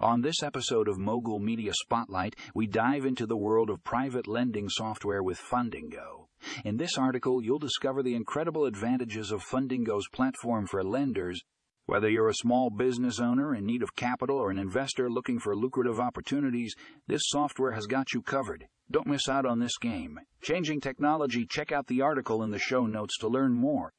On this episode of Mogul Media Spotlight, we dive into the world of private lending software with Fundingo. In this article, you'll discover the incredible advantages of Fundingo's platform for lenders. Whether you're a small business owner in need of capital or an investor looking for lucrative opportunities, this software has got you covered. Don't miss out on this game. Changing technology, check out the article in the show notes to learn more.